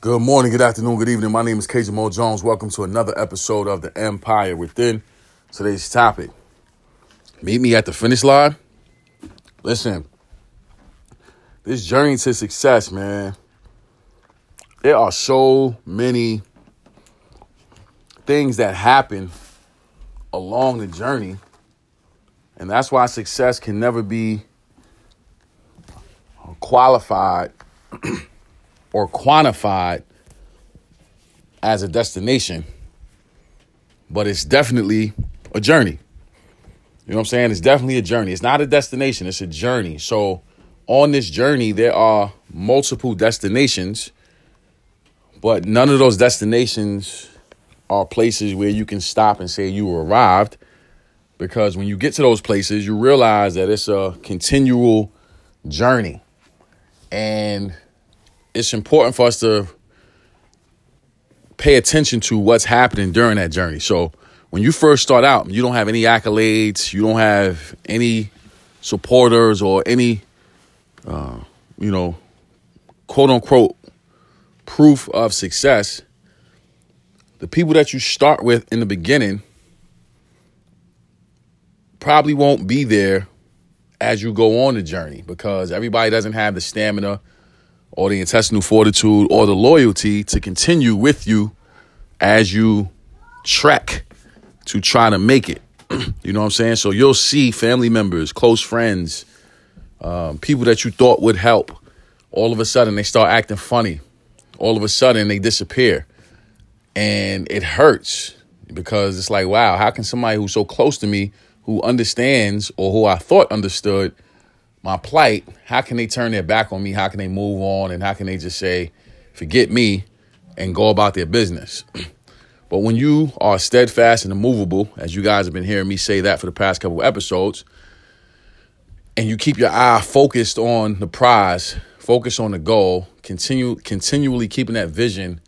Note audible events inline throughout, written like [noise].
Good morning, good afternoon, good evening. My name is Mo Jones. Welcome to another episode of The Empire Within. Today's topic Meet me at the finish line. Listen, this journey to success, man, there are so many things that happen along the journey. And that's why success can never be qualified [clears throat] or quantified as a destination, but it's definitely a journey. You know what I'm saying? It's definitely a journey. It's not a destination, it's a journey. So, on this journey, there are multiple destinations, but none of those destinations are places where you can stop and say you arrived. Because when you get to those places, you realize that it's a continual journey. And it's important for us to pay attention to what's happening during that journey. So when you first start out, you don't have any accolades, you don't have any supporters or any, uh, you know, quote unquote proof of success. The people that you start with in the beginning probably won't be there as you go on the journey because everybody doesn't have the stamina or the intestinal fortitude or the loyalty to continue with you as you trek to try to make it. [clears throat] you know what I'm saying? So you'll see family members, close friends, um, people that you thought would help. All of a sudden, they start acting funny. All of a sudden, they disappear. And it hurts because it's like, wow, how can somebody who's so close to me, who understands or who I thought understood, my plight, how can they turn their back on me? How can they move on? And how can they just say, forget me and go about their business? [clears throat] but when you are steadfast and immovable, as you guys have been hearing me say that for the past couple episodes, and you keep your eye focused on the prize, focus on the goal, continue continually keeping that vision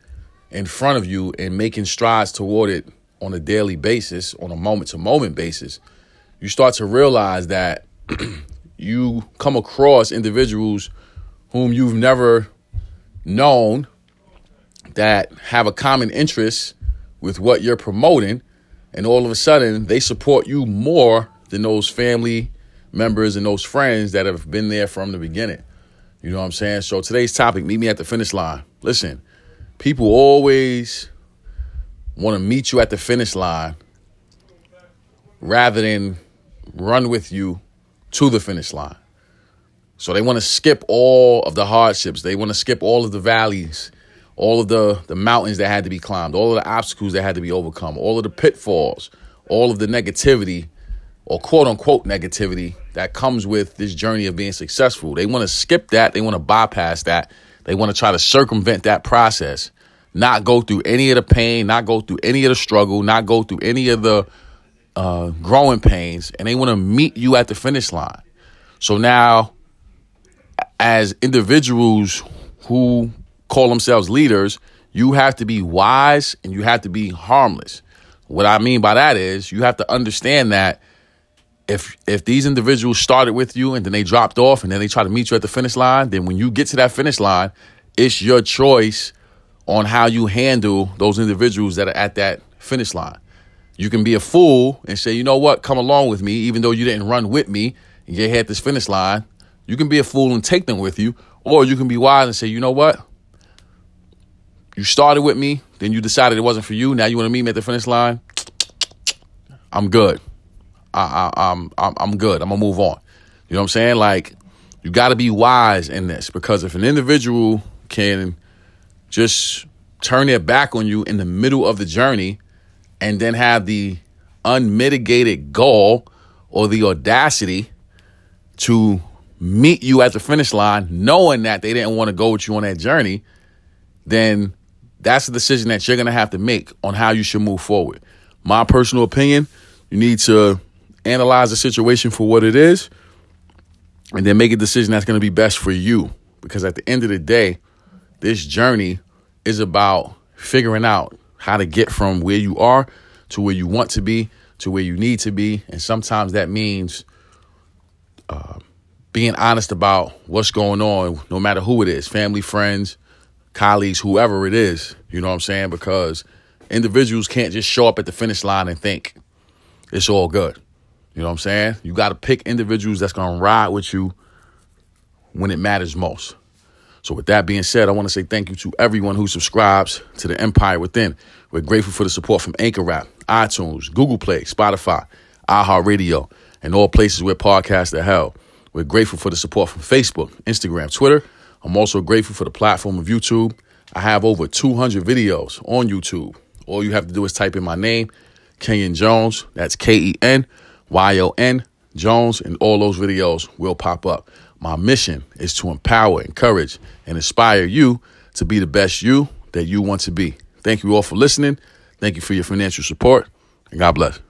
in front of you and making strides toward it on a daily basis, on a moment to moment basis, you start to realize that [clears throat] you come across individuals whom you've never known that have a common interest with what you're promoting and all of a sudden they support you more than those family members and those friends that have been there from the beginning. You know what I'm saying? So today's topic, meet me at the finish line. Listen, people always want to meet you at the finish line rather than run with you to the finish line. So they want to skip all of the hardships. They want to skip all of the valleys, all of the, the mountains that had to be climbed, all of the obstacles that had to be overcome, all of the pitfalls, all of the negativity or quote unquote negativity that comes with this journey of being successful. They want to skip that. They want to bypass that. They want to try to circumvent that process, not go through any of the pain, not go through any of the struggle, not go through any of the uh, growing pains, and they want to meet you at the finish line. So now, as individuals who call themselves leaders, you have to be wise and you have to be harmless. What I mean by that is you have to understand that if if these individuals started with you and then they dropped off and then they try to meet you at the finish line, then when you get to that finish line, it's your choice on how you handle those individuals that are at that finish line. You can be a fool and say, you know what, come along with me, even though you didn't run with me and you had this finish line. You can be a fool and take them with you, or you can be wise and say, you know what? You started with me, then you decided it wasn't for you. Now you want to meet me at the finish line. I'm good. I, I, I'm, I'm I'm good. I'm gonna move on. You know what I'm saying? Like, you got to be wise in this because if an individual can just turn their back on you in the middle of the journey and then have the unmitigated gall or the audacity to meet you at the finish line, knowing that they didn't want to go with you on that journey, then that's the decision that you're going to have to make on how you should move forward. My personal opinion, you need to analyze the situation for what it is and then make a decision that's going to be best for you. Because at the end of the day, this journey is about figuring out how to get from where you are to where you want to be to where you need to be. And sometimes that means uh, being honest about what's going on, no matter who it is family, friends, colleagues, whoever it is. You know what I'm saying? Because individuals can't just show up at the finish line and think it's all good. You know what I'm saying? You got to pick individuals that's going to ride with you when it matters most. So, with that being said, I want to say thank you to everyone who subscribes to the Empire Within. We're grateful for the support from Anchor App, iTunes, Google Play, Spotify, iHeartRadio, and all places where podcasts are held. We're grateful for the support from Facebook, Instagram, Twitter. I'm also grateful for the platform of YouTube. I have over 200 videos on YouTube. All you have to do is type in my name, Kenyon Jones. That's K E N Y O N Jones, and all those videos will pop up. My mission is to empower, encourage, and inspire you to be the best you that you want to be. Thank you all for listening. Thank you for your financial support, and God bless.